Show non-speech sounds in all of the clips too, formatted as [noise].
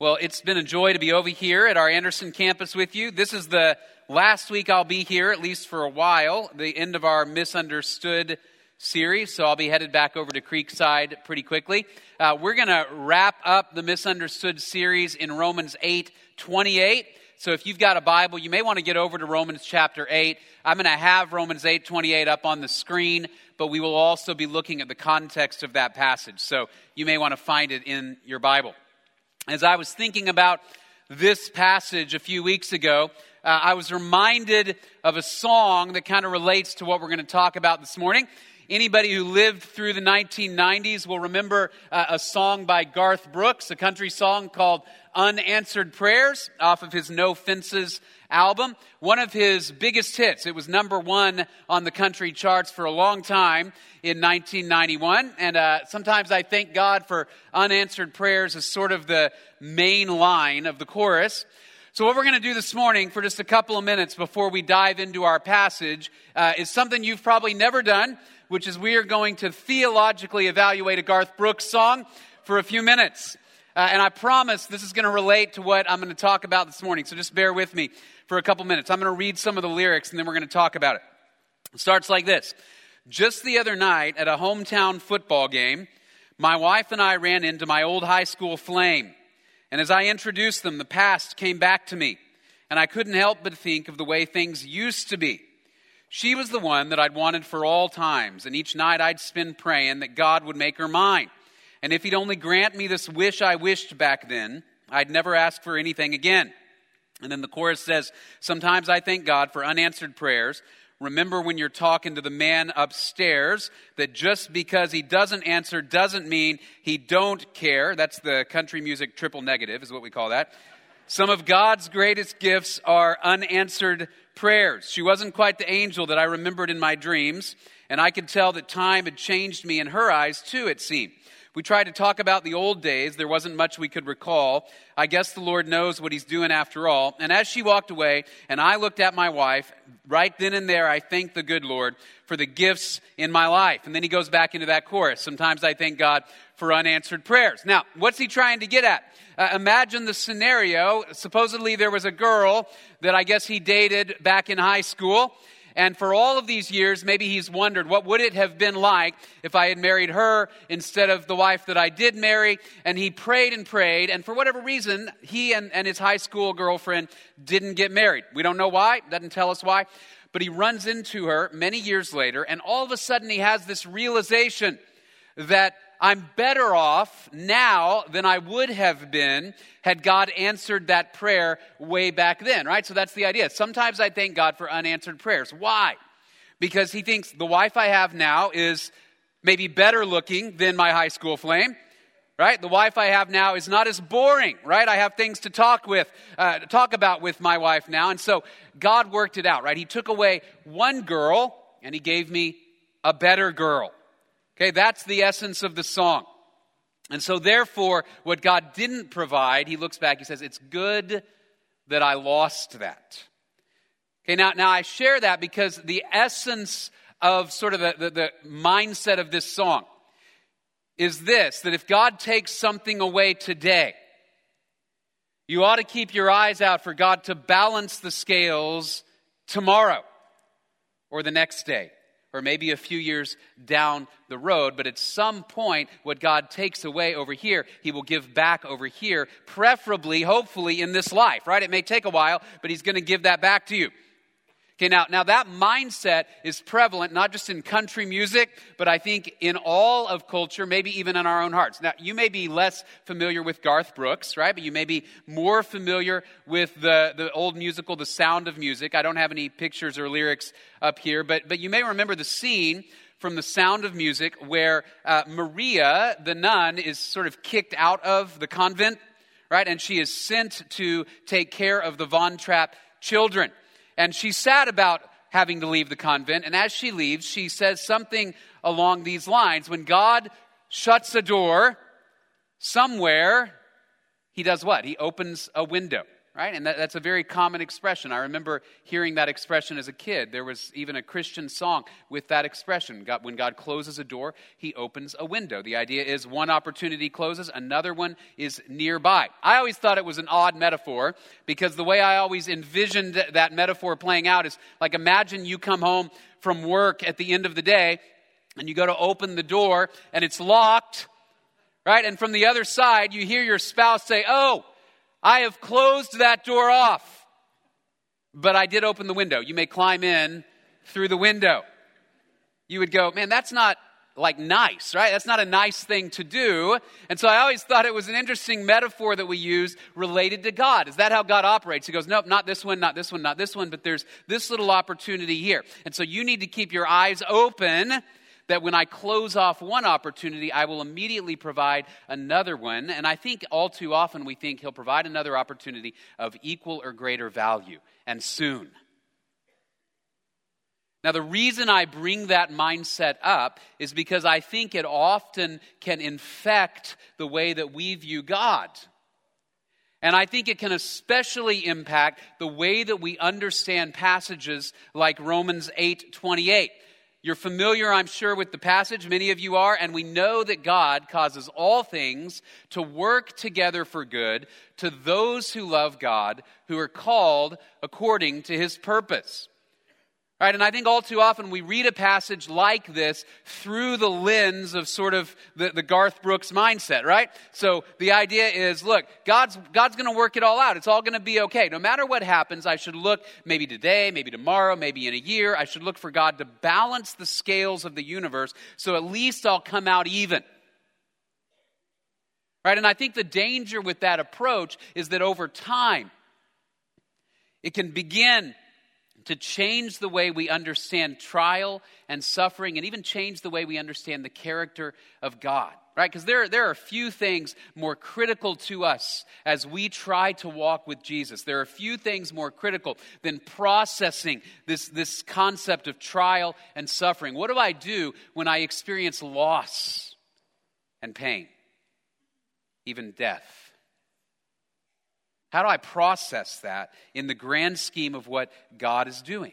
Well, it's been a joy to be over here at our Anderson campus with you. This is the last week I'll be here, at least for a while, the end of our Misunderstood series. So I'll be headed back over to Creekside pretty quickly. Uh, we're going to wrap up the Misunderstood series in Romans 8 28. So if you've got a Bible, you may want to get over to Romans chapter 8. I'm going to have Romans 8 28 up on the screen, but we will also be looking at the context of that passage. So you may want to find it in your Bible. As I was thinking about this passage a few weeks ago, uh, I was reminded of a song that kind of relates to what we're going to talk about this morning. Anybody who lived through the 1990s will remember uh, a song by Garth Brooks, a country song called Unanswered Prayers off of his No Fences album. One of his biggest hits. It was number one on the country charts for a long time in 1991. And uh, sometimes I thank God for unanswered prayers as sort of the main line of the chorus. So, what we're going to do this morning for just a couple of minutes before we dive into our passage uh, is something you've probably never done which is we are going to theologically evaluate a Garth Brooks song for a few minutes. Uh, and I promise this is going to relate to what I'm going to talk about this morning. So just bear with me for a couple minutes. I'm going to read some of the lyrics and then we're going to talk about it. It starts like this Just the other night at a hometown football game, my wife and I ran into my old high school flame. And as I introduced them, the past came back to me. And I couldn't help but think of the way things used to be. She was the one that I'd wanted for all times, and each night I'd spend praying that God would make her mine. And if He'd only grant me this wish I wished back then, I'd never ask for anything again. And then the chorus says, Sometimes I thank God for unanswered prayers. Remember when you're talking to the man upstairs that just because he doesn't answer doesn't mean he don't care. That's the country music triple negative, is what we call that. Some of God's greatest gifts are unanswered prayers. She wasn't quite the angel that I remembered in my dreams, and I could tell that time had changed me in her eyes too, it seemed. We tried to talk about the old days. There wasn't much we could recall. I guess the Lord knows what He's doing after all. And as she walked away, and I looked at my wife, right then and there, I thanked the good Lord for the gifts in my life. And then he goes back into that chorus. Sometimes I thank God for unanswered prayers. Now, what's he trying to get at? Uh, imagine the scenario. Supposedly, there was a girl that I guess he dated back in high school. And for all of these years, maybe he's wondered, what would it have been like if I had married her instead of the wife that I did marry? And he prayed and prayed, and for whatever reason, he and, and his high school girlfriend didn't get married. We don't know why, doesn't tell us why. But he runs into her many years later, and all of a sudden he has this realization that I'm better off now than I would have been had God answered that prayer way back then, right? So that's the idea. Sometimes I thank God for unanswered prayers. Why? Because he thinks the wife I have now is maybe better looking than my high school flame right the wife i have now is not as boring right i have things to talk with uh, talk about with my wife now and so god worked it out right he took away one girl and he gave me a better girl Okay, that's the essence of the song. And so, therefore, what God didn't provide, he looks back, he says, It's good that I lost that. Okay, now, now I share that because the essence of sort of the, the, the mindset of this song is this that if God takes something away today, you ought to keep your eyes out for God to balance the scales tomorrow or the next day or maybe a few years down the road. But at some point, what God takes away over here, He will give back over here, preferably, hopefully, in this life, right? It may take a while, but He's going to give that back to you. Okay, now, now that mindset is prevalent not just in country music, but I think in all of culture, maybe even in our own hearts. Now, you may be less familiar with Garth Brooks, right? But you may be more familiar with the, the old musical, The Sound of Music. I don't have any pictures or lyrics up here, but, but you may remember the scene from The Sound of Music where uh, Maria, the nun, is sort of kicked out of the convent, right? And she is sent to take care of the Von Trapp children. And she's sad about having to leave the convent. And as she leaves, she says something along these lines When God shuts a door somewhere, he does what? He opens a window. Right? And that, that's a very common expression. I remember hearing that expression as a kid. There was even a Christian song with that expression. God, when God closes a door, he opens a window. The idea is one opportunity closes, another one is nearby. I always thought it was an odd metaphor because the way I always envisioned that metaphor playing out is like imagine you come home from work at the end of the day and you go to open the door and it's locked, right? And from the other side, you hear your spouse say, Oh, I have closed that door off, but I did open the window. You may climb in through the window. You would go, man, that's not like nice, right? That's not a nice thing to do. And so I always thought it was an interesting metaphor that we use related to God. Is that how God operates? He goes, nope, not this one, not this one, not this one, but there's this little opportunity here. And so you need to keep your eyes open that when I close off one opportunity, I will immediately provide another one. And I think all too often we think he'll provide another opportunity of equal or greater value, and soon. Now, the reason I bring that mindset up is because I think it often can infect the way that we view God. And I think it can especially impact the way that we understand passages like Romans 8 28. You're familiar, I'm sure, with the passage. Many of you are. And we know that God causes all things to work together for good to those who love God, who are called according to his purpose. Right, and I think all too often we read a passage like this through the lens of sort of the, the Garth Brooks mindset, right? So the idea is, look, God's, God's going to work it all out. It's all going to be okay. No matter what happens, I should look maybe today, maybe tomorrow, maybe in a year. I should look for God to balance the scales of the universe so at least I'll come out even. Right, and I think the danger with that approach is that over time, it can begin to change the way we understand trial and suffering, and even change the way we understand the character of God. Right? Because there, there are few things more critical to us as we try to walk with Jesus. There are a few things more critical than processing this, this concept of trial and suffering. What do I do when I experience loss and pain, even death? How do I process that in the grand scheme of what God is doing?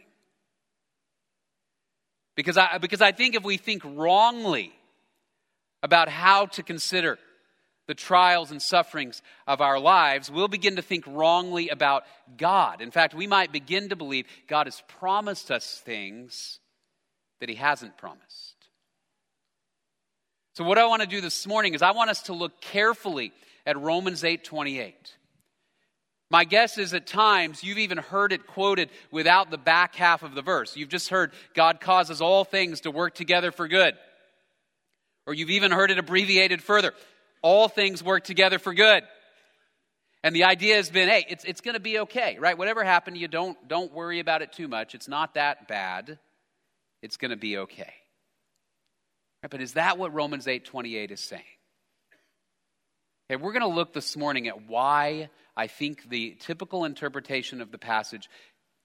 Because I, because I think if we think wrongly about how to consider the trials and sufferings of our lives, we'll begin to think wrongly about God. In fact, we might begin to believe God has promised us things that He hasn't promised. So, what I want to do this morning is I want us to look carefully at Romans 8 28. My guess is at times you've even heard it quoted without the back half of the verse. You've just heard God causes all things to work together for good. Or you've even heard it abbreviated further. All things work together for good. And the idea has been, hey, it's, it's going to be okay, right? Whatever happened to you, don't, don't worry about it too much. It's not that bad. It's going to be okay. Right, but is that what Romans 8 28 is saying? Okay, we're going to look this morning at why I think the typical interpretation of the passage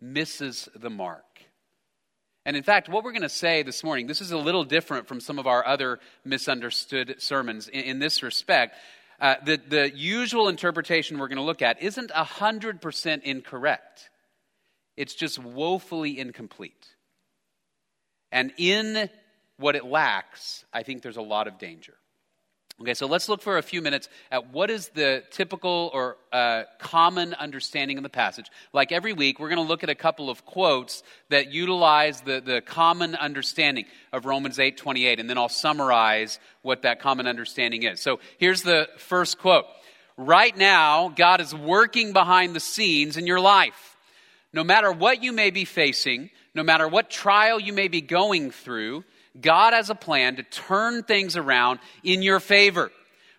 misses the mark. And in fact, what we're going to say this morning, this is a little different from some of our other misunderstood sermons in, in this respect. Uh, the, the usual interpretation we're going to look at isn't 100% incorrect, it's just woefully incomplete. And in what it lacks, I think there's a lot of danger. Okay, so let's look for a few minutes at what is the typical or uh, common understanding of the passage. Like every week, we're going to look at a couple of quotes that utilize the, the common understanding of Romans 8 28, and then I'll summarize what that common understanding is. So here's the first quote Right now, God is working behind the scenes in your life. No matter what you may be facing, no matter what trial you may be going through, God has a plan to turn things around in your favor.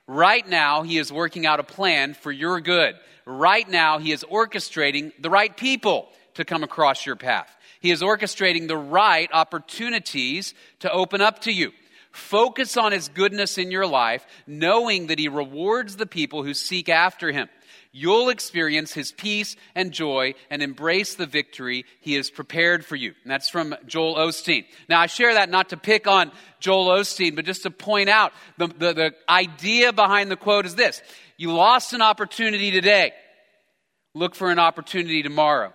Right now, He is working out a plan for your good. Right now, He is orchestrating the right people to come across your path. He is orchestrating the right opportunities to open up to you. Focus on His goodness in your life, knowing that He rewards the people who seek after Him you'll experience his peace and joy and embrace the victory he has prepared for you. And that's from Joel Osteen. Now, I share that not to pick on Joel Osteen, but just to point out the, the, the idea behind the quote is this You lost an opportunity today. Look for an opportunity tomorrow.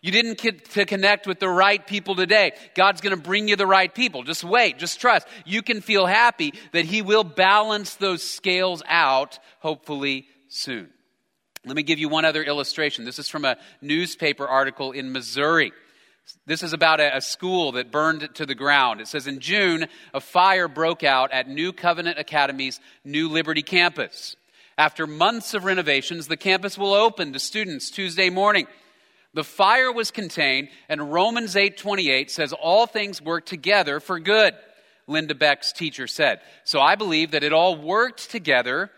You didn't get to connect with the right people today. God's going to bring you the right people. Just wait, just trust. You can feel happy that He will balance those scales out, hopefully soon. Let me give you one other illustration. This is from a newspaper article in Missouri. This is about a, school that burned to the ground. It says in June, a fire broke out at New Covenant Academy's New Liberty campus. After months of renovations, the campus will open to students Tuesday morning. The fire was contained, and Romans 8:28 says all things work together for good. Linda Beck's teacher said. So I believe that it all worked together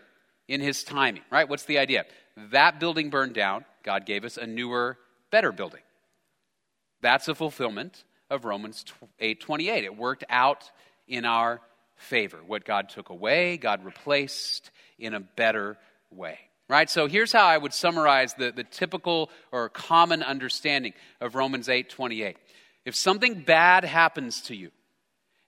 in his timing, right? What's the idea? That building burned down. God gave us a newer, better building. That's a fulfillment of Romans 8:28. It worked out in our favor. What God took away, God replaced in a better way. Right? So here's how I would summarize the, the typical or common understanding of Romans 8:28. If something bad happens to you,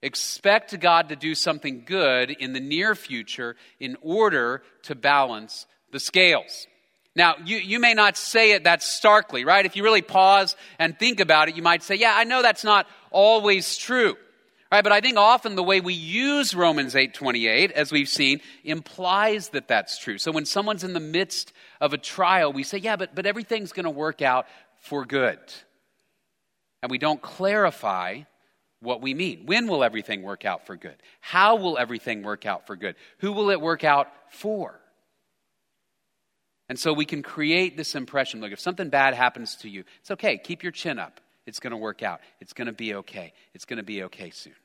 expect God to do something good in the near future in order to balance the scales. Now, you, you may not say it that starkly, right? If you really pause and think about it, you might say, yeah, I know that's not always true. Right, but I think often the way we use Romans 8:28 as we've seen implies that that's true. So when someone's in the midst of a trial, we say, "Yeah, but but everything's going to work out for good." And we don't clarify what we mean. When will everything work out for good? How will everything work out for good? Who will it work out for? And so we can create this impression look, if something bad happens to you, it's okay. Keep your chin up. It's going to work out. It's going to be okay. It's going to be okay soon.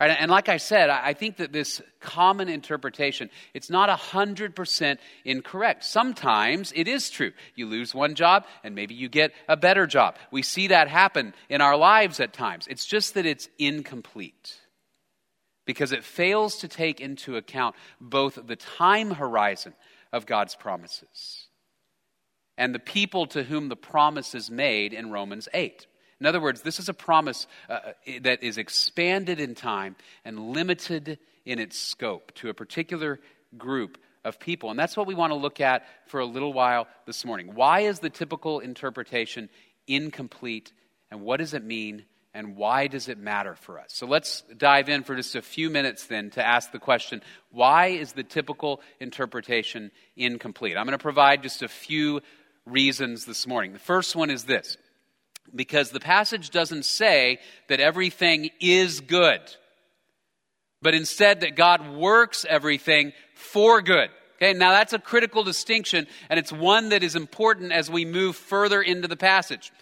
Right, and like I said, I think that this common interpretation, it's not 100% incorrect. Sometimes it is true. You lose one job and maybe you get a better job. We see that happen in our lives at times. It's just that it's incomplete because it fails to take into account both the time horizon of God's promises and the people to whom the promise is made in Romans 8. In other words, this is a promise uh, uh, that is expanded in time and limited in its scope to a particular group of people. And that's what we want to look at for a little while this morning. Why is the typical interpretation incomplete, and what does it mean, and why does it matter for us? So let's dive in for just a few minutes then to ask the question why is the typical interpretation incomplete? I'm going to provide just a few reasons this morning. The first one is this because the passage doesn't say that everything is good, but instead that God works everything for good. Okay, now that's a critical distinction, and it's one that is important as we move further into the passage.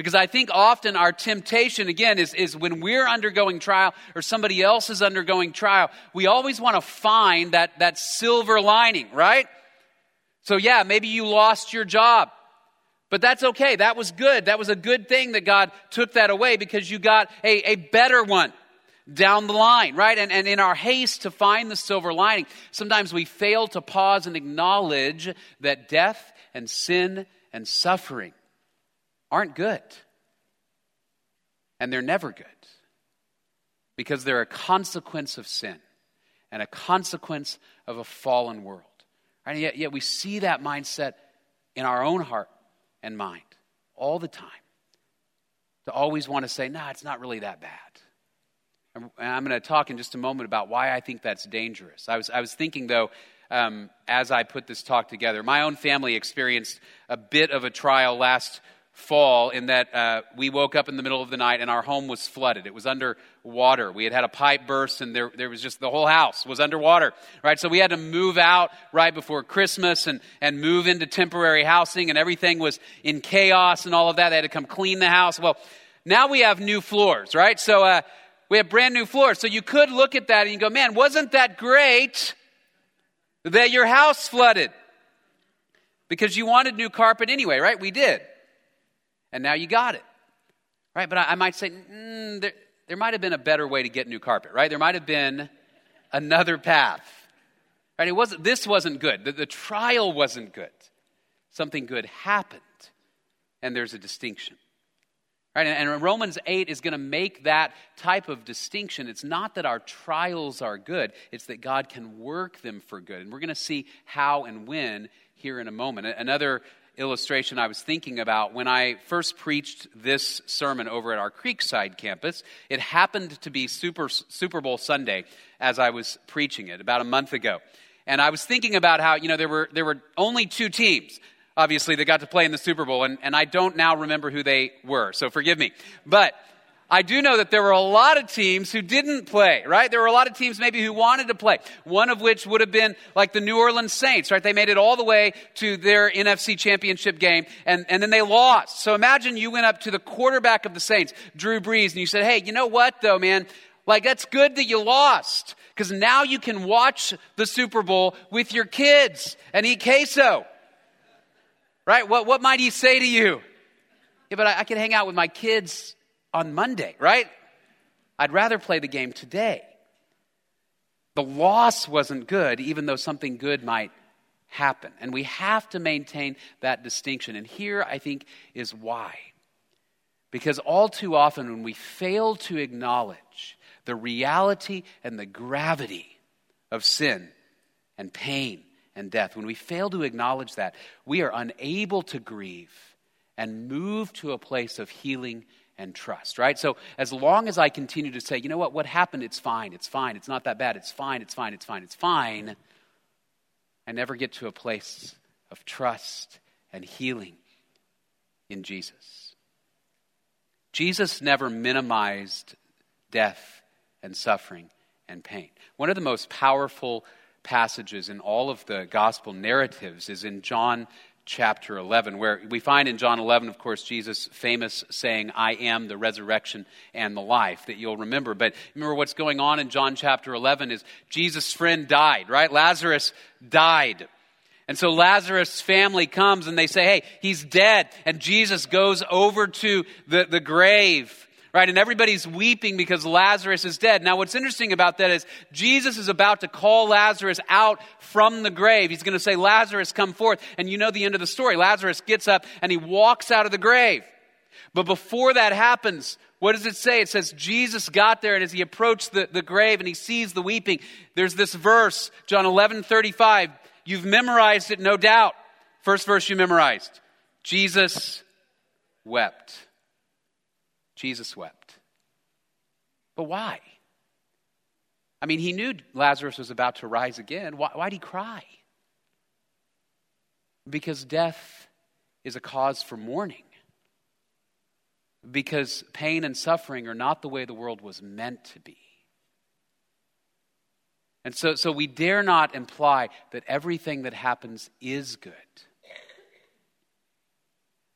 Because I think often our temptation, again, is, is when we're undergoing trial or somebody else is undergoing trial, we always want to find that, that silver lining, right? So, yeah, maybe you lost your job. But that's okay. That was good. That was a good thing that God took that away because you got a, a better one down the line, right? And, and in our haste to find the silver lining, sometimes we fail to pause and acknowledge that death and sin and suffering aren't good. And they're never good because they're a consequence of sin and a consequence of a fallen world. And yet, yet we see that mindset in our own heart and mind all the time to always want to say, nah, it's not really that bad. And I'm going to talk in just a moment about why I think that's dangerous. I was, I was thinking, though, um, as I put this talk together, my own family experienced a bit of a trial last fall in that uh, we woke up in the middle of the night and our home was flooded. It was under water. We had had a pipe burst and there, there was just the whole house was underwater, right? So we had to move out right before Christmas and, and move into temporary housing and everything was in chaos and all of that. They had to come clean the house. Well, now we have new floors, right? So uh, we have brand new floors. So you could look at that and you go, man, wasn't that great that your house flooded? Because you wanted new carpet anyway, right? We did and now you got it. Right? But I, I might say, mm, there, there might have been a better way to get new carpet, right? There might have been another path. Right? It wasn't, this wasn't good. The, the trial wasn't good. Something good happened, and there's a distinction. Right? And, and Romans 8 is going to make that type of distinction. It's not that our trials are good, it's that God can work them for good. And we're going to see how and when here in a moment. Another illustration I was thinking about when I first preached this sermon over at our Creekside campus. It happened to be Super, Super Bowl Sunday as I was preaching it about a month ago. And I was thinking about how, you know, there were, there were only two teams, obviously, that got to play in the Super Bowl, and, and I don't now remember who they were, so forgive me. But I do know that there were a lot of teams who didn't play, right? There were a lot of teams maybe who wanted to play. One of which would have been like the New Orleans Saints, right? They made it all the way to their NFC championship game and, and then they lost. So imagine you went up to the quarterback of the Saints, Drew Brees, and you said, Hey, you know what though, man? Like that's good that you lost because now you can watch the Super Bowl with your kids and eat queso. Right? What, what might he say to you? Yeah, but I, I can hang out with my kids on Monday, right? I'd rather play the game today. The loss wasn't good, even though something good might happen. And we have to maintain that distinction. And here, I think, is why. Because all too often, when we fail to acknowledge the reality and the gravity of sin and pain and death, when we fail to acknowledge that, we are unable to grieve and move to a place of healing and trust, right? So as long as I continue to say, you know what, what happened, it's fine, it's fine, it's not that bad, it's fine, it's fine, it's fine, it's fine, I never get to a place of trust and healing in Jesus. Jesus never minimized death and suffering and pain. One of the most powerful passages in all of the gospel narratives is in John chapter 11, where we find in John 11, of course, Jesus' famous saying, I am the resurrection and the life, that you'll remember. But remember what's going on in John chapter 11 is Jesus' friend died, right? Lazarus died. And so Lazarus' family comes and they say, hey, he's dead. And Jesus goes over to the, the grave right? And everybody's weeping because Lazarus is dead. Now, what's interesting about that is Jesus is about to call Lazarus out from the grave. He's going to say, Lazarus, come forth. And you know the end of the story. Lazarus gets up and he walks out of the grave. But before that happens, what does it say? It says Jesus got there, and as he approached the, the grave and he sees the weeping, there's this verse, John 11 35. You've memorized it, no doubt. First verse you memorized. Jesus wept. Jesus wept. But why? I mean, he knew Lazarus was about to rise again. Why, why'd he cry? Because death is a cause for mourning. Because pain and suffering are not the way the world was meant to be. And so, so we dare not imply that everything that happens is good.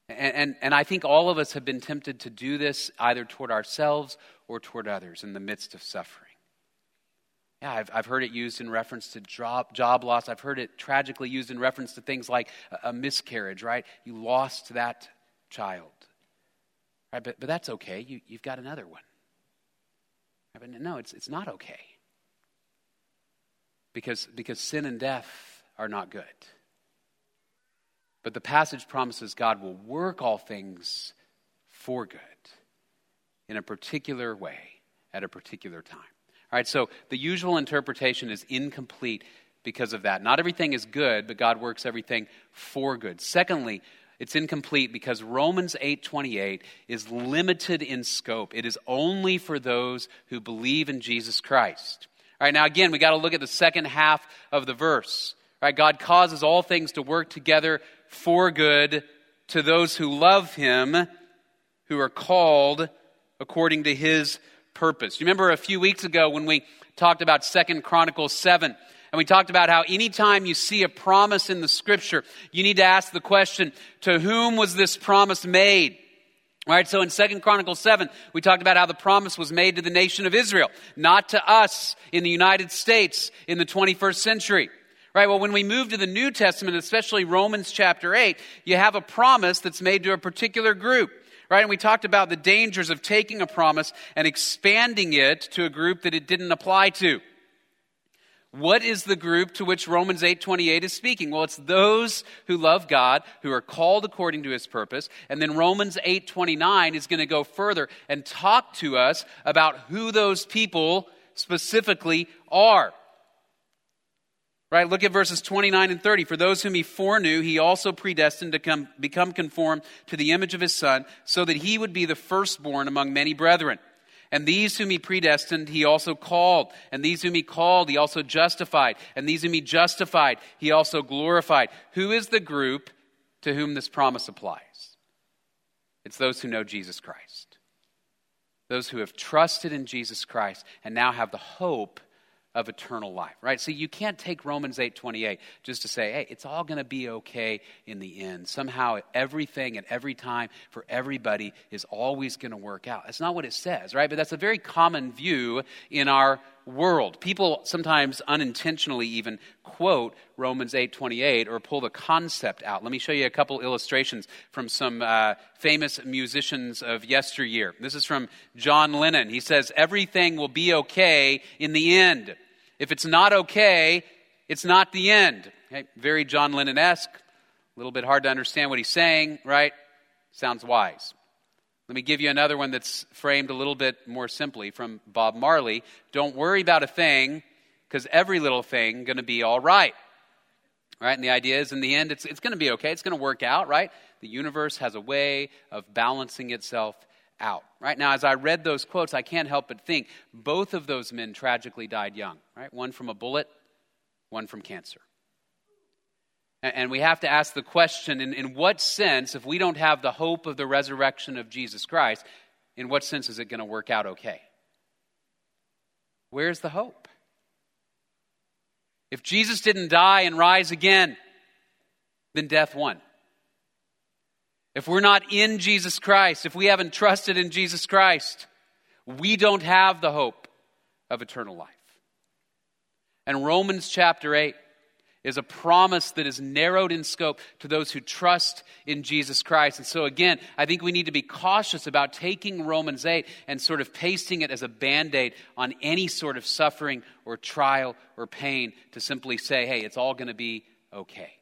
And, and, and, I think all of us have been tempted to do this either toward ourselves or toward others in the midst of suffering. Yeah, I've, I've heard it used in reference to job, job loss. I've heard it tragically used in reference to things like a, a miscarriage, right? You lost that child. Right? But, but that's okay. You, you've got another one. Right? But no, it's, it's not okay. Because, because sin and death are not good. But the passage promises God will work all things for good in a particular way at a particular time. All right, so the usual interpretation is incomplete because of that. Not everything is good, but God works everything for good. Secondly, it's incomplete because Romans 8:28 is limited in scope. It is only for those who believe in Jesus Christ. All right, now again, we got to look at the second half of the verse. Right? God causes all things to work together for good to those who love him, who are called according to his purpose. You remember a few weeks ago when we talked about Second Chronicles 7, and we talked about how anytime you see a promise in the scripture, you need to ask the question, to whom was this promise made? All right, so in Second Chronicles 7, we talked about how the promise was made to the nation of Israel, not to us in the United States in the 21st century. Right? Well, when we move to the New Testament, especially Romans chapter 8, you have a promise that's made to a particular group. Right? And we talked about the dangers of taking a promise and expanding it to a group that it didn't apply to. What is the group to which Romans 8:28 is speaking? Well, it's those who love God, who are called according to his purpose. And then Romans 8:29 is going to go further and talk to us about who those people specifically are. Right? Look at verses 29 and 30. For those whom he foreknew, he also predestined to come, become conformed to the image of his son, so that he would be the firstborn among many brethren. And these whom he predestined, he also called. And these whom he called, he also justified. And these whom he justified, he also glorified. Who is the group to whom this promise applies? It's those who know Jesus Christ. Those who have trusted in Jesus Christ and now have the hope of eternal life, right? So you can't take Romans 8:28 just to say, "Hey, it's all going to be okay in the end. Somehow everything at every time for everybody is always going to work out." That's not what it says, right? But that's a very common view in our world. People sometimes unintentionally even quote Romans 8:28 or pull the concept out. Let me show you a couple illustrations from some uh, famous musicians of yesteryear. This is from John Lennon. He says, "Everything will be okay in the end." If it's not okay, it's not the end. Okay? Very John Lennon esque. A little bit hard to understand what he's saying, right? Sounds wise. Let me give you another one that's framed a little bit more simply from Bob Marley. Don't worry about a thing, because every little thing going to be all right. Right? And the idea is, in the end, it's, it's going to be okay. It's going to work out, right? The universe has a way of balancing itself out. Right now, as I read those quotes, I can't help but think both of those men tragically died young. Right, one from a bullet, one from cancer. And we have to ask the question in, in what sense, if we don't have the hope of the resurrection of Jesus Christ, in what sense is it going to work out okay? Where's the hope? If Jesus didn't die and rise again, then death won. If we're not in Jesus Christ, if we haven't trusted in Jesus Christ, we don't have the hope of eternal life. And Romans chapter 8 is a promise that is narrowed in scope to those who trust in Jesus Christ. And so, again, I think we need to be cautious about taking Romans 8 and sort of pasting it as a band aid on any sort of suffering or trial or pain to simply say, hey, it's all going to be okay.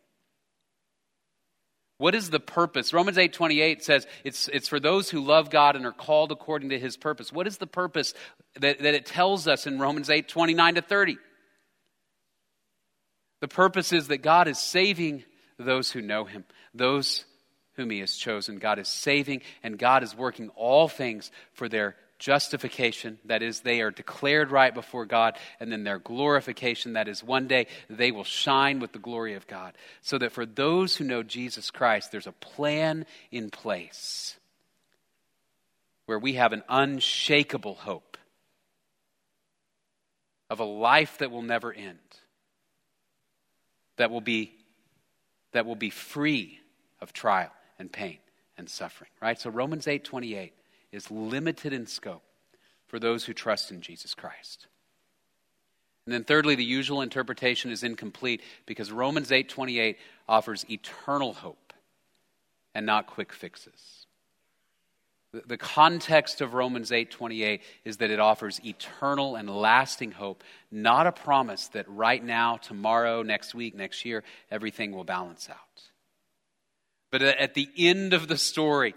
What is the purpose? Romans 8:28 says it's, it's for those who love God and are called according to his purpose. What is the purpose that, that it tells us in Romans 8:29 to 30? The purpose is that God is saving those who know him, those whom he has chosen. God is saving, and God is working all things for their justification, that is, they are declared right before God, and then their glorification, that is, one day they will shine with the glory of God. So that for those who know Jesus Christ, there's a plan in place where we have an unshakable hope of a life that will never end, that will be, that will be free of trial and pain and suffering, right? So Romans 8 28 is limited in scope for those who trust in Jesus Christ. And then thirdly, the usual interpretation is incomplete because Romans 8:28 offers eternal hope and not quick fixes. The context of Romans 8:28 is that it offers eternal and lasting hope, not a promise that right now, tomorrow, next week, next year everything will balance out. But at the end of the story,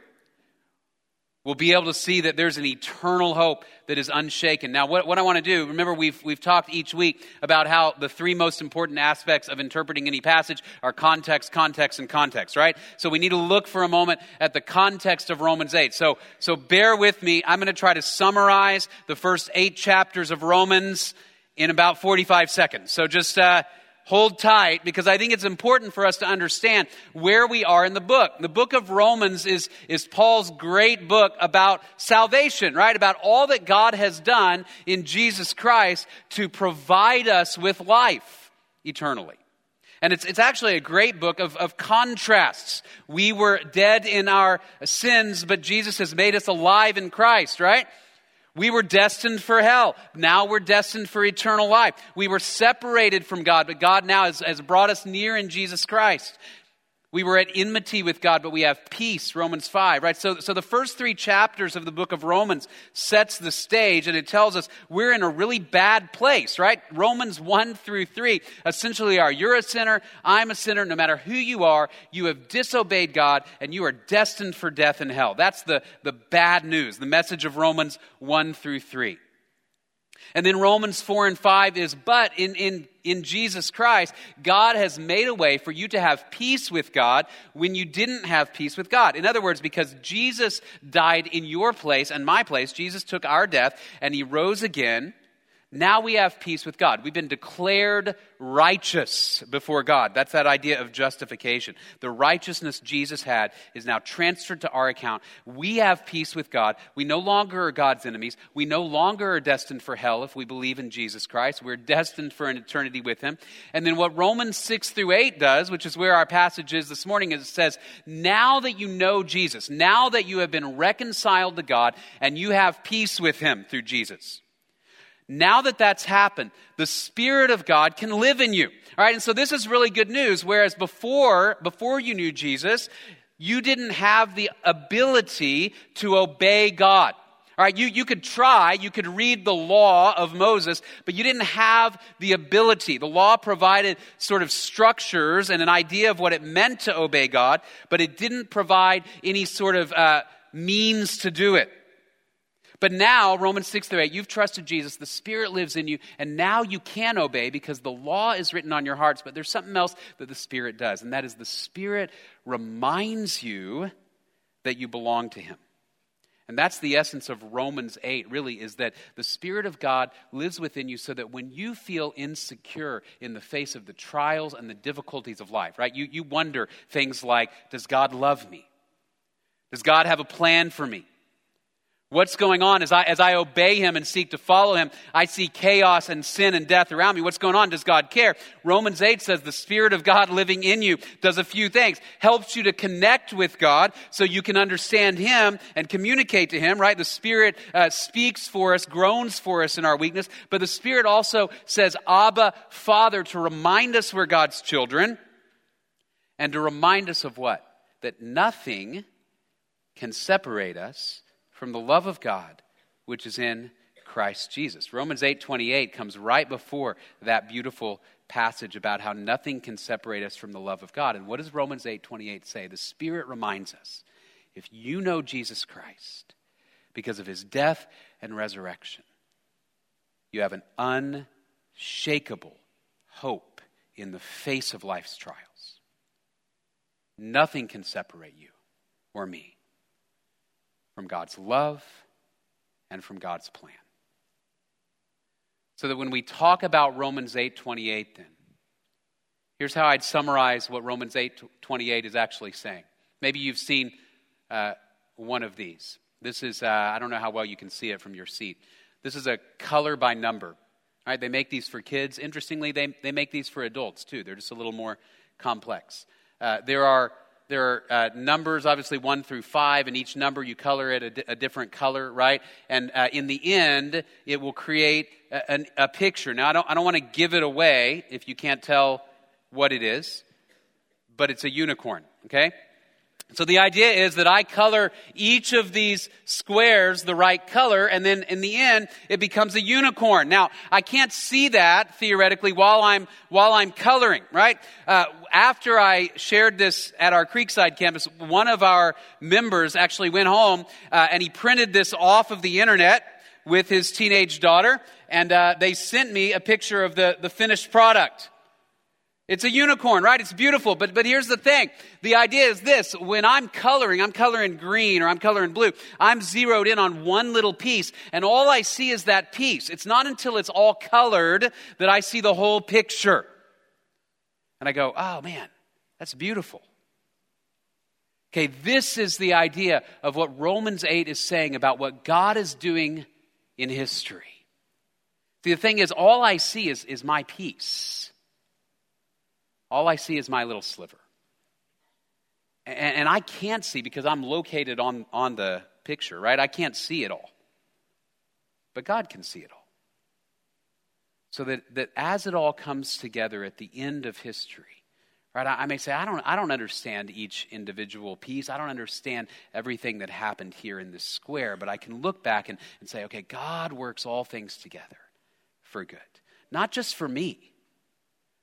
we'll be able to see that there's an eternal hope that is unshaken. Now, what, what I want to do, remember we've, we've talked each week about how the three most important aspects of interpreting any passage are context, context, and context, right? So we need to look for a moment at the context of Romans 8. So, so bear with me. I'm going to try to summarize the first eight chapters of Romans in about 45 seconds. So just, uh, hold tight because I think it's important for us to understand where we are in the book. The book of Romans is, is Paul's great book about salvation, right? About all that God has done in Jesus Christ to provide us with life eternally. And it's, it's actually a great book of, of contrasts. We were dead in our sins, but Jesus has made us alive in Christ, right? We were destined for hell. Now we're destined for eternal life. We were separated from God, but God now has, has brought us near in Jesus Christ. We were at enmity with God, but we have peace, Romans 5, right? So, so the first three chapters of the book of Romans sets the stage and it tells us we're in a really bad place, right? Romans 1 through 3 essentially are you're a sinner, I'm a sinner, no matter who you are, you have disobeyed God and you are destined for death and hell. That's the, the bad news, the message of Romans 1 through 3. And then Romans 4 and 5 is, but in, in, in Jesus Christ, God has made a way for you to have peace with God when you didn't have peace with God. In other words, because Jesus died in your place and my place, Jesus took our death and he rose again now we have peace with God. We've been declared righteous before God. That's that idea of justification. The righteousness Jesus had is now transferred to our account. We have peace with God. We no longer are God's enemies. We no longer are destined for hell if we believe in Jesus Christ. We're destined for an eternity with Him. And then what Romans 6 through 8 does, which is where our passage is this morning, is it says, Now that you know Jesus, now that you have been reconciled to God and you have peace with Him through Jesus. Now that that's happened, the Spirit of God can live in you. All right, and so this is really good news. Whereas before, before you knew Jesus, you didn't have the ability to obey God. All right, you, you could try, you could read the law of Moses, but you didn't have the ability. The law provided sort of structures and an idea of what it meant to obey God, but it didn't provide any sort of uh, means to do it. But now, Romans 6 through 8, you've trusted Jesus, the Spirit lives in you, and now you can obey because the law is written on your hearts. But there's something else that the Spirit does, and that is the Spirit reminds you that you belong to Him. And that's the essence of Romans 8, really, is that the Spirit of God lives within you so that when you feel insecure in the face of the trials and the difficulties of life, right? You, you wonder things like Does God love me? Does God have a plan for me? What's going on as I, as I obey him and seek to follow him? I see chaos and sin and death around me. What's going on? Does God care? Romans 8 says the Spirit of God living in you does a few things. Helps you to connect with God so you can understand him and communicate to him, right? The Spirit uh, speaks for us, groans for us in our weakness, but the Spirit also says, Abba, Father, to remind us we're God's children and to remind us of what? That nothing can separate us from the love of God which is in Christ Jesus. Romans 8:28 comes right before that beautiful passage about how nothing can separate us from the love of God. And what does Romans 8:28 say? The Spirit reminds us, if you know Jesus Christ because of his death and resurrection, you have an unshakable hope in the face of life's trials. Nothing can separate you or me from God's love and from God's plan. So that when we talk about Romans 8:28 then here's how I'd summarize what Romans 8:28 is actually saying. Maybe you've seen uh, one of these. This is uh, I don't know how well you can see it from your seat. This is a color by number. All right, they make these for kids. Interestingly, they, they make these for adults too. They're just a little more complex. Uh, there are there are uh, numbers, obviously one through five, and each number you color it a, di- a different color, right? And uh, in the end, it will create a, a, a picture. Now, I don't, I don't want to give it away if you can't tell what it is, but it's a unicorn, okay? So the idea is that I color each of these squares the right color, and then in the end, it becomes a unicorn. Now, I can't see that theoretically while I'm, while I'm coloring, right? Uh, after I shared this at our Creekside campus, one of our members actually went home uh, and he printed this off of the internet with his teenage daughter, and uh, they sent me a picture of the, the finished product. It's a unicorn, right? It's beautiful. But, but here's the thing. The idea is this. When I'm coloring, I'm coloring green or I'm coloring blue. I'm zeroed in on one little piece and all I see is that piece. It's not until it's all colored that I see the whole picture. And I go, oh man, that's beautiful. Okay, this is the idea of what Romans 8 is saying about what God is doing in history. See, the thing is, all I see is, is my piece. All I see is my little sliver. And, and I can't see because I'm located on, on the picture, right? I can't see it all. But God can see it all. So that, that as it all comes together at the end of history, right, I, may say, I don't, I don't understand each individual piece. I don't understand everything that happened here in this square, but I can look back and, and say, okay, God works all things together for good. Not just for me,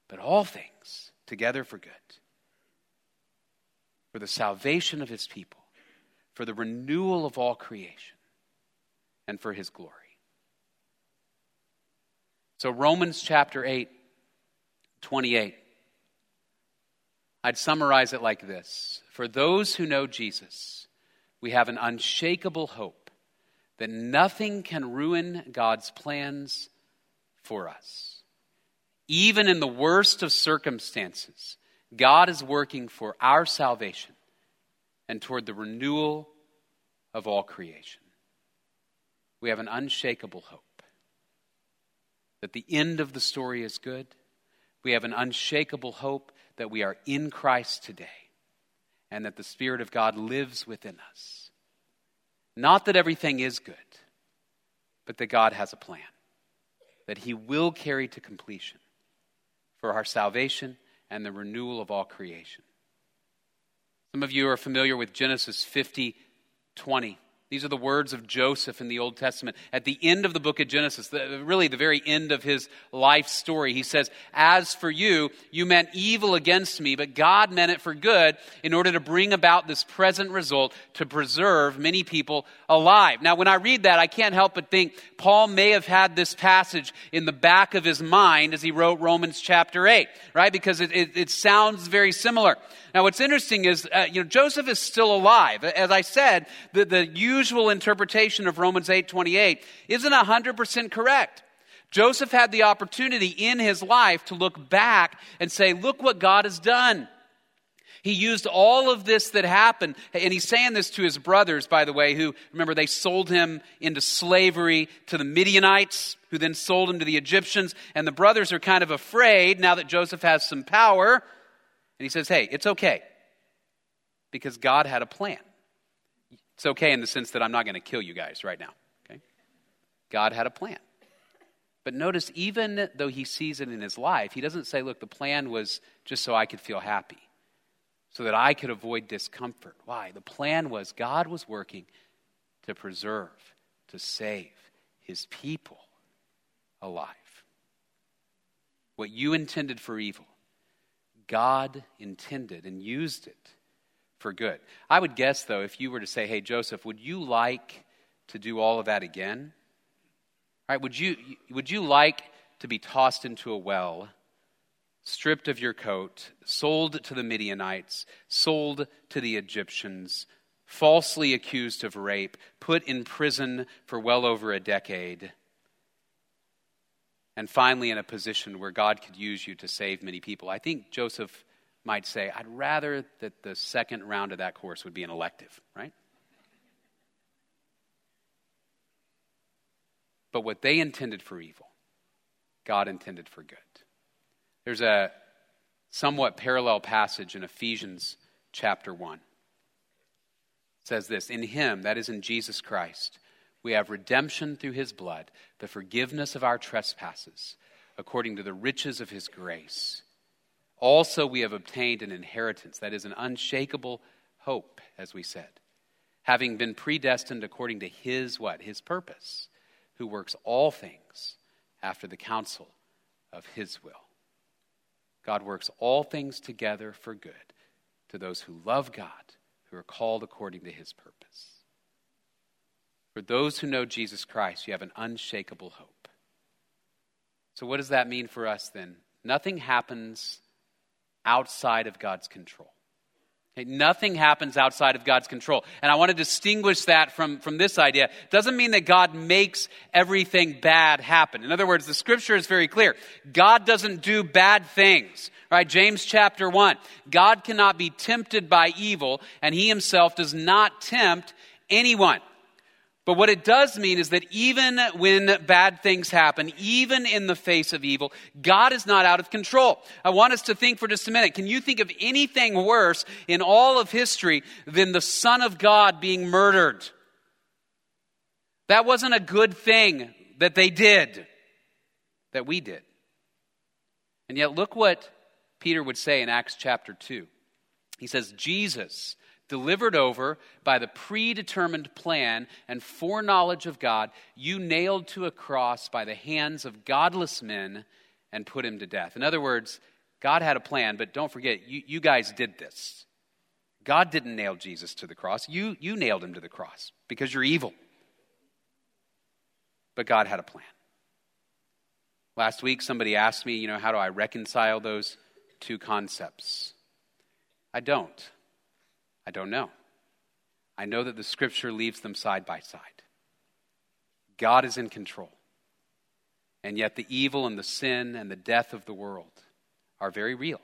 but all things together for good, for the salvation of his people, for the renewal of all creation, and for his glory. So, Romans chapter 8, 28. I'd summarize it like this For those who know Jesus, we have an unshakable hope that nothing can ruin God's plans for us. Even in the worst of circumstances, God is working for our salvation and toward the renewal of all creation. We have an unshakable hope that the end of the story is good. We have an unshakable hope that we are in Christ today and that the Spirit of God lives within us. Not that everything is good, but that God has a plan that He will carry to completion for our salvation and the renewal of all creation. Some of you are familiar with Genesis 50 20. These are the words of Joseph in the Old Testament. At the end of the book of Genesis, the, really the very end of his life story, he says, As for you, you meant evil against me, but God meant it for good in order to bring about this present result to preserve many people alive. Now, when I read that, I can't help but think Paul may have had this passage in the back of his mind as he wrote Romans chapter 8, right? Because it, it, it sounds very similar. Now, what's interesting is, uh, you know, Joseph is still alive. As I said, the, the usual interpretation of Romans 8 28 isn't 100% correct. Joseph had the opportunity in his life to look back and say, look what God has done. He used all of this that happened, and he's saying this to his brothers, by the way, who, remember, they sold him into slavery to the Midianites, who then sold him to the Egyptians, and the brothers are kind of afraid now that Joseph has some power and he says, hey, it's okay because God had a plan. It's okay in the sense that I'm not going to kill you guys right now. Okay? God had a plan. But notice, even though he sees it in his life, he doesn't say, look, the plan was just so I could feel happy, so that I could avoid discomfort. Why? The plan was God was working to preserve, to save his people alive. What you intended for evil, God intended and used it for good. I would guess, though, if you were to say, hey, Joseph, would you like to do all of that again? Right? Would you, would you like to be tossed into a well, stripped of your coat, sold to the Midianites, sold to the Egyptians, falsely accused of rape, put in prison for well over a decade? and finally in a position where God could use you to save many people. I think Joseph might say, I'd rather that the second round of that course would be an elective, right? But what they intended for evil, God intended for good. There's a somewhat parallel passage in Ephesians chapter 1. It says this In him, that is in Jesus Christ, we have redemption through his blood, the forgiveness of our trespasses, according to the riches of his grace. Also, we have obtained an inheritance, that is, an unshakable hope, as we said, having been predestined according to his what? His purpose, who works all things after the counsel of his will. God works all things together for good to those who love God, who are called according to his purpose. For those who know Jesus Christ, you have an unshakable hope. So, what does that mean for us then? Nothing happens outside of God's control. Okay, nothing happens outside of God's control. And I want to distinguish that from, from this idea. It doesn't mean that God makes everything bad happen. In other words, the scripture is very clear. God doesn't do bad things. Right? James chapter 1. God cannot be tempted by evil, and he himself does not tempt anyone. But what it does mean is that even when bad things happen, even in the face of evil, God is not out of control. I want us to think for just a minute. Can you think of anything worse in all of history than the Son of God being murdered? That wasn't a good thing that they did, that we did. And yet, look what Peter would say in Acts chapter 2. He says, Jesus delivered over by the predetermined plan and foreknowledge of God, you nailed to a cross by the hands of godless men and put him to death. In other words, God had a plan, but don't forget, you, you guys did this. God didn't nail Jesus to the cross. You, you nailed him to the cross because you're evil. But God had a plan. Last week, somebody asked me, you know, how do I reconcile those two concepts? I don't. I don't know. I know that the scripture leaves them side by side. God is in control. And yet, the evil and the sin and the death of the world are very real.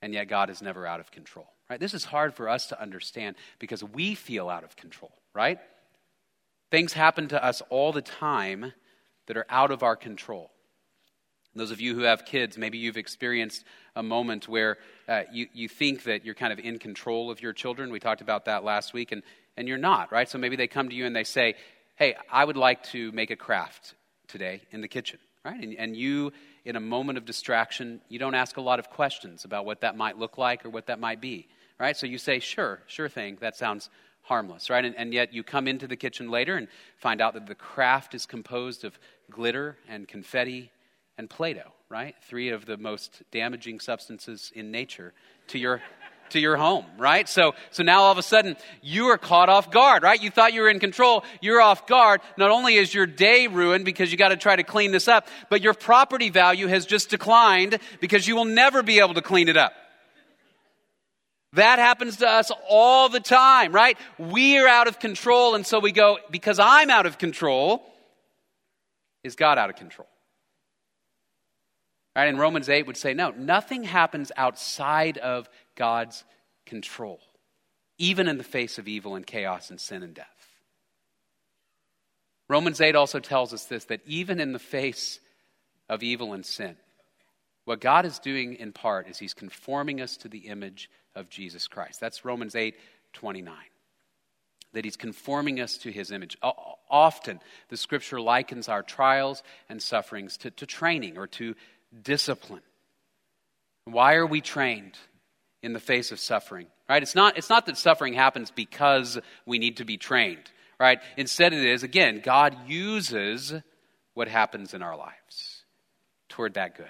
And yet, God is never out of control. Right? This is hard for us to understand because we feel out of control, right? Things happen to us all the time that are out of our control. Those of you who have kids, maybe you've experienced a moment where uh, you, you think that you're kind of in control of your children. We talked about that last week, and, and you're not, right? So maybe they come to you and they say, Hey, I would like to make a craft today in the kitchen, right? And, and you, in a moment of distraction, you don't ask a lot of questions about what that might look like or what that might be, right? So you say, Sure, sure thing, that sounds harmless, right? And, and, yet you come into the kitchen later and find out that the craft is composed of glitter and confetti and Play-Doh, right? Three of the most damaging substances in nature to your. To your home, right? So, so now all of a sudden you are caught off guard, right? You thought you were in control, you're off guard. Not only is your day ruined because you got to try to clean this up, but your property value has just declined because you will never be able to clean it up. That happens to us all the time, right? We are out of control, and so we go, because I'm out of control, is God out of control? Right? And Romans 8 would say, no, nothing happens outside of God's control, even in the face of evil and chaos and sin and death. Romans 8 also tells us this that even in the face of evil and sin, what God is doing in part is He's conforming us to the image of Jesus Christ. That's Romans 8 29. That He's conforming us to His image. Often, the scripture likens our trials and sufferings to, to training or to discipline. Why are we trained in the face of suffering? Right? It's not, it's not that suffering happens because we need to be trained. Right? Instead, it is, again, God uses what happens in our lives toward that good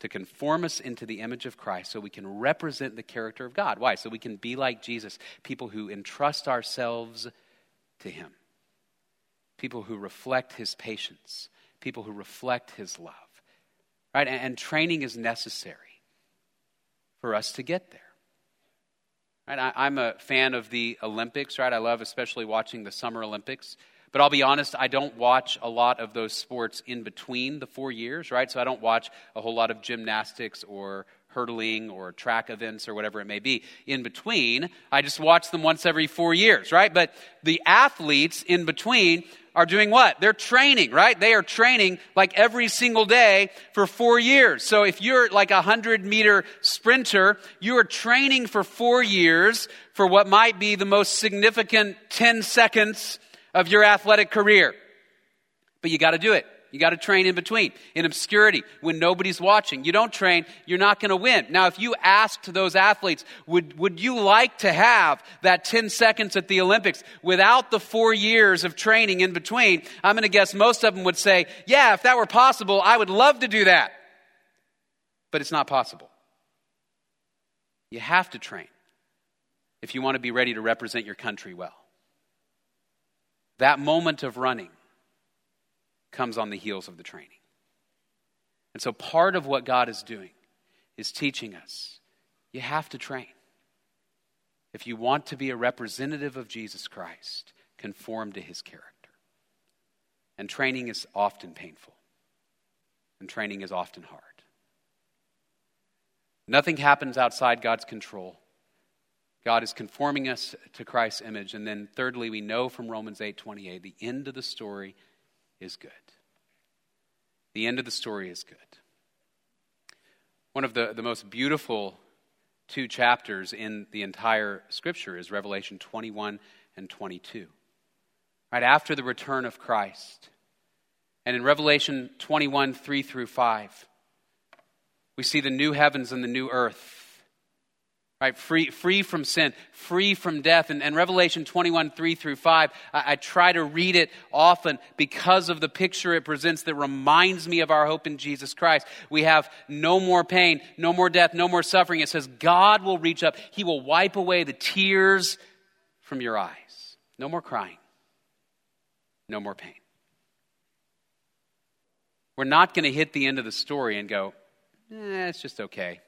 to conform us into the image of Christ so we can represent the character of God. Why? So we can be like Jesus, people who entrust ourselves to Him, people who reflect His patience, people who reflect His love. Right? And, training is necessary for us to get there. Right? I, I'm a fan of the Olympics, right? I love especially watching the Summer Olympics. But I'll be honest, I don't watch a lot of those sports in between the four years, right? So I don't watch a whole lot of gymnastics or hurdling or track events or whatever it may be in between. I just watch them once every four years, right? But the athletes in between are doing what? They're training, right? They are training like every single day for four years. So if you're like a hundred meter sprinter, you are training for four years for what might be the most significant 10 seconds of your athletic career. But you got to do it. You got to train in between, in obscurity, when nobody's watching. You don't train, you're not going to win. Now, if you asked those athletes, would, would you like to have that 10 seconds at the Olympics without the four years of training in between? I'm going to guess most of them would say, yeah, if that were possible, I would love to do that. But it's not possible. You have to train if you want to be ready to represent your country well. That moment of running comes on the heels of the training. And so part of what God is doing is teaching us you have to train. If you want to be a representative of Jesus Christ, conform to his character. And training is often painful, and training is often hard. Nothing happens outside God's control. God is conforming us to Christ's image. And then thirdly, we know from Romans 8 28, the end of the story is good. The end of the story is good. One of the, the most beautiful two chapters in the entire scripture is Revelation 21 and 22. Right after the return of Christ. And in Revelation 21, 3 through 5, we see the new heavens and the new earth right? Free, free from sin, free from death. And, and Revelation 21, 3 through 5, I, I, try to read it often because of the picture it presents that reminds me of our hope in Jesus Christ. We have no more pain, no more death, no more suffering. It says God will reach up, He will wipe away the tears from your eyes. No more crying, no more pain. We're not going to hit the end of the story and go, eh, it's just okay.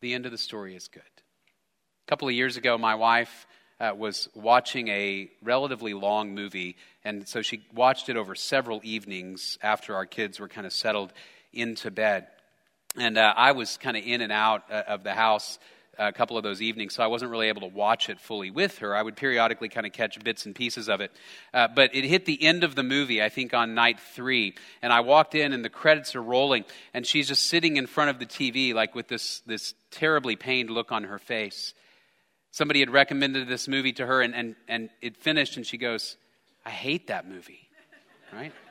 The end of the story is good. A couple of years ago, my wife uh, was watching a relatively long movie, and so she watched it over several evenings after our kids were kind of settled into bed. And uh, I was kind of in and out uh, of the house a couple of those evenings, so I wasn't really able to watch it fully with her. I would periodically kind of catch bits and pieces of it. Uh, but it hit the end of the movie, I think, on night three. And I walked in, and the credits are rolling, and she's just sitting in front of the TV, like with this, this terribly pained look on her face. Somebody had recommended this movie to her, and, and, and it finished, and she goes, I hate that movie, right? [laughs]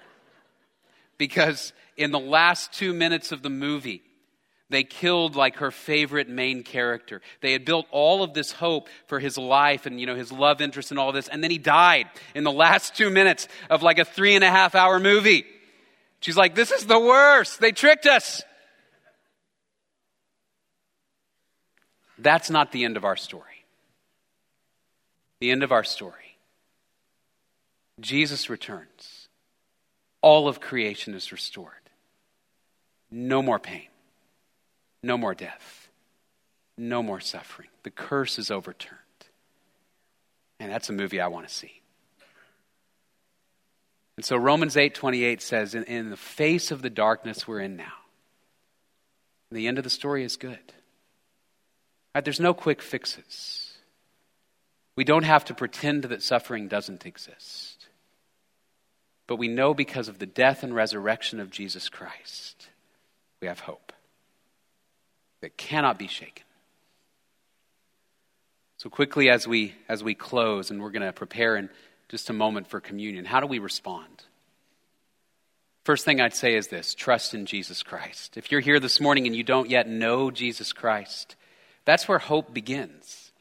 Because in the last two minutes of the movie, they killed like her favorite main character. They had built all of this hope for his life and, you know, his love interest and all this. And then he died in the last two minutes of like a three and a half hour movie. She's like, this is the worst. They tricked us. That's not the end of our story. The end of our story. Jesus returns. All of creation is restored. No more pain no more death. No more suffering. The curse is overturned. And that's a movie I want to see. And so Romans 8:28 says in, in the face of the darkness we're in now. The end of the story is good. Right, there's no quick fixes. We don't have to pretend that suffering doesn't exist. But we know because of the death and resurrection of Jesus Christ, we have hope that cannot be shaken. So quickly as we as we close and we're going to prepare in just a moment for communion, how do we respond? First thing I'd say is this, trust in Jesus Christ. If you're here this morning and you don't yet know Jesus Christ, that's where hope begins.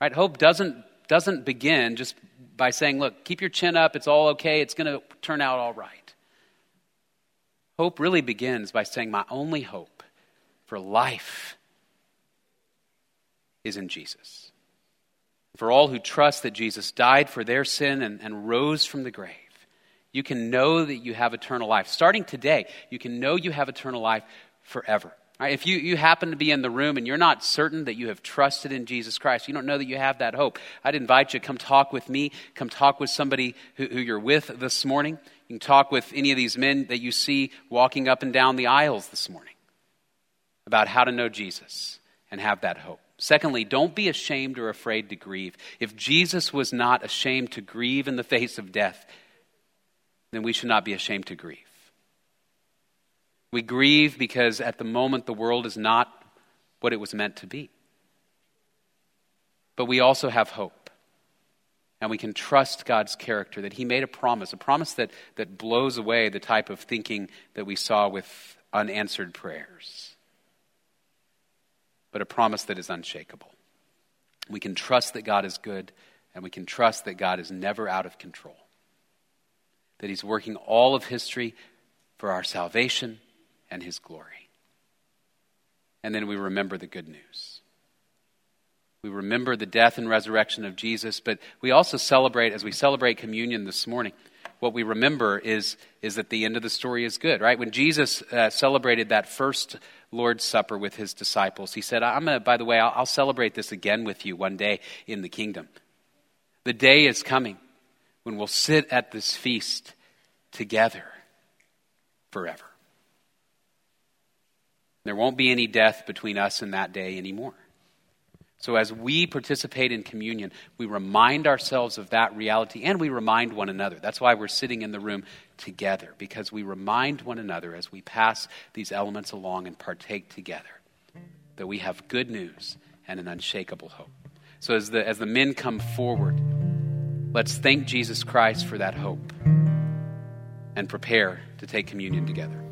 Right? Hope doesn't doesn't begin just by saying, look, keep your chin up, it's all okay, it's going to turn out all right. Hope really begins by saying, my only hope for life is in Jesus. For all who trust that Jesus died for their sin and, and rose from the grave, you can know that you have eternal life. Starting today, you can know you have eternal life forever. Right? If you, you happen to be in the room and you're not certain that you have trusted in Jesus Christ, you don't know that you have that hope, I'd invite you to come talk with me, come talk with somebody who, who you're with this morning. You can talk with any of these men that you see walking up and down the aisles this morning about how to know Jesus and have that hope. Secondly, don't be ashamed or afraid to grieve. If Jesus was not ashamed to grieve in the face of death, then we should not be ashamed to grieve. We grieve because at the moment the world is not what it was meant to be. But we also have hope. And we can trust God's character that He made a promise, a promise that, that blows away the type of thinking that we saw with unanswered prayers but a promise that is unshakable. We can trust that God is good, and we can trust that God is never out of control. That He's working all of history for our salvation and His glory. And then we remember the good news. We remember the death and resurrection of Jesus, but we also celebrate, as we celebrate communion this morning, what we remember is, is that the end of the story is good, right? When Jesus uh, celebrated that first Lord's Supper with his disciples, he said, I'm gonna, by the way, I'll, I'll celebrate this again with you one day in the kingdom. The day is coming when we'll sit at this feast together forever. There won't be any death between us and that day anymore. So, as we participate in communion, we remind ourselves of that reality and we remind one another. That's why we're sitting in the room together, because we remind one another as we pass these elements along and partake together that we have good news and an unshakable hope. So, as the, as the men come forward, let's thank Jesus Christ for that hope and prepare to take communion together.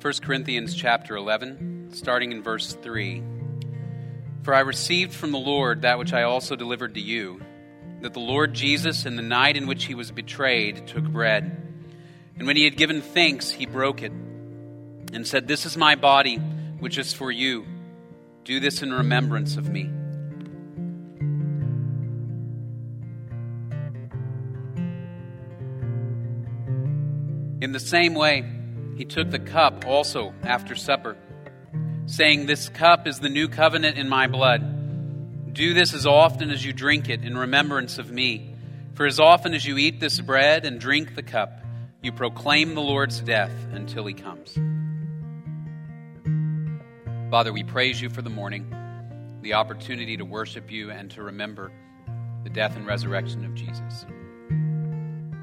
1 Corinthians chapter 11, starting in verse 3. For I received from the Lord that which I also delivered to you, that the Lord Jesus, in the night in which he was betrayed, took bread. And when he had given thanks, he broke it, and said, This is my body, which is for you. Do this in remembrance of me. In the same way, he took the cup also after supper, saying, This cup is the new covenant in my blood. Do this as often as you drink it in remembrance of me. For as often as you eat this bread and drink the cup, you proclaim the Lord's death until he comes. Father, we praise you for the morning, the opportunity to worship you and to remember the death and resurrection of Jesus.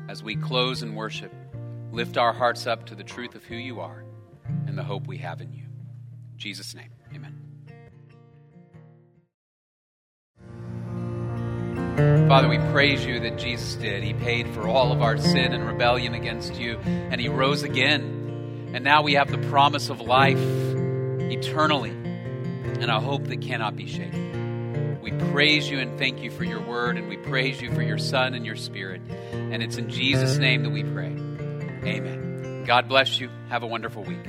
As we close in worship, lift our hearts up to the truth of who you are and the hope we have in you. In Jesus' name, amen. Father, we praise you that Jesus did. He paid for all of our sin and rebellion against you, and He rose again. And now we have the promise of life eternally and a hope that cannot be shaken. We praise you and thank you for your word, and we praise you for your Son and your Spirit. And it's in Jesus' name that we pray. Amen. God bless you. Have a wonderful week.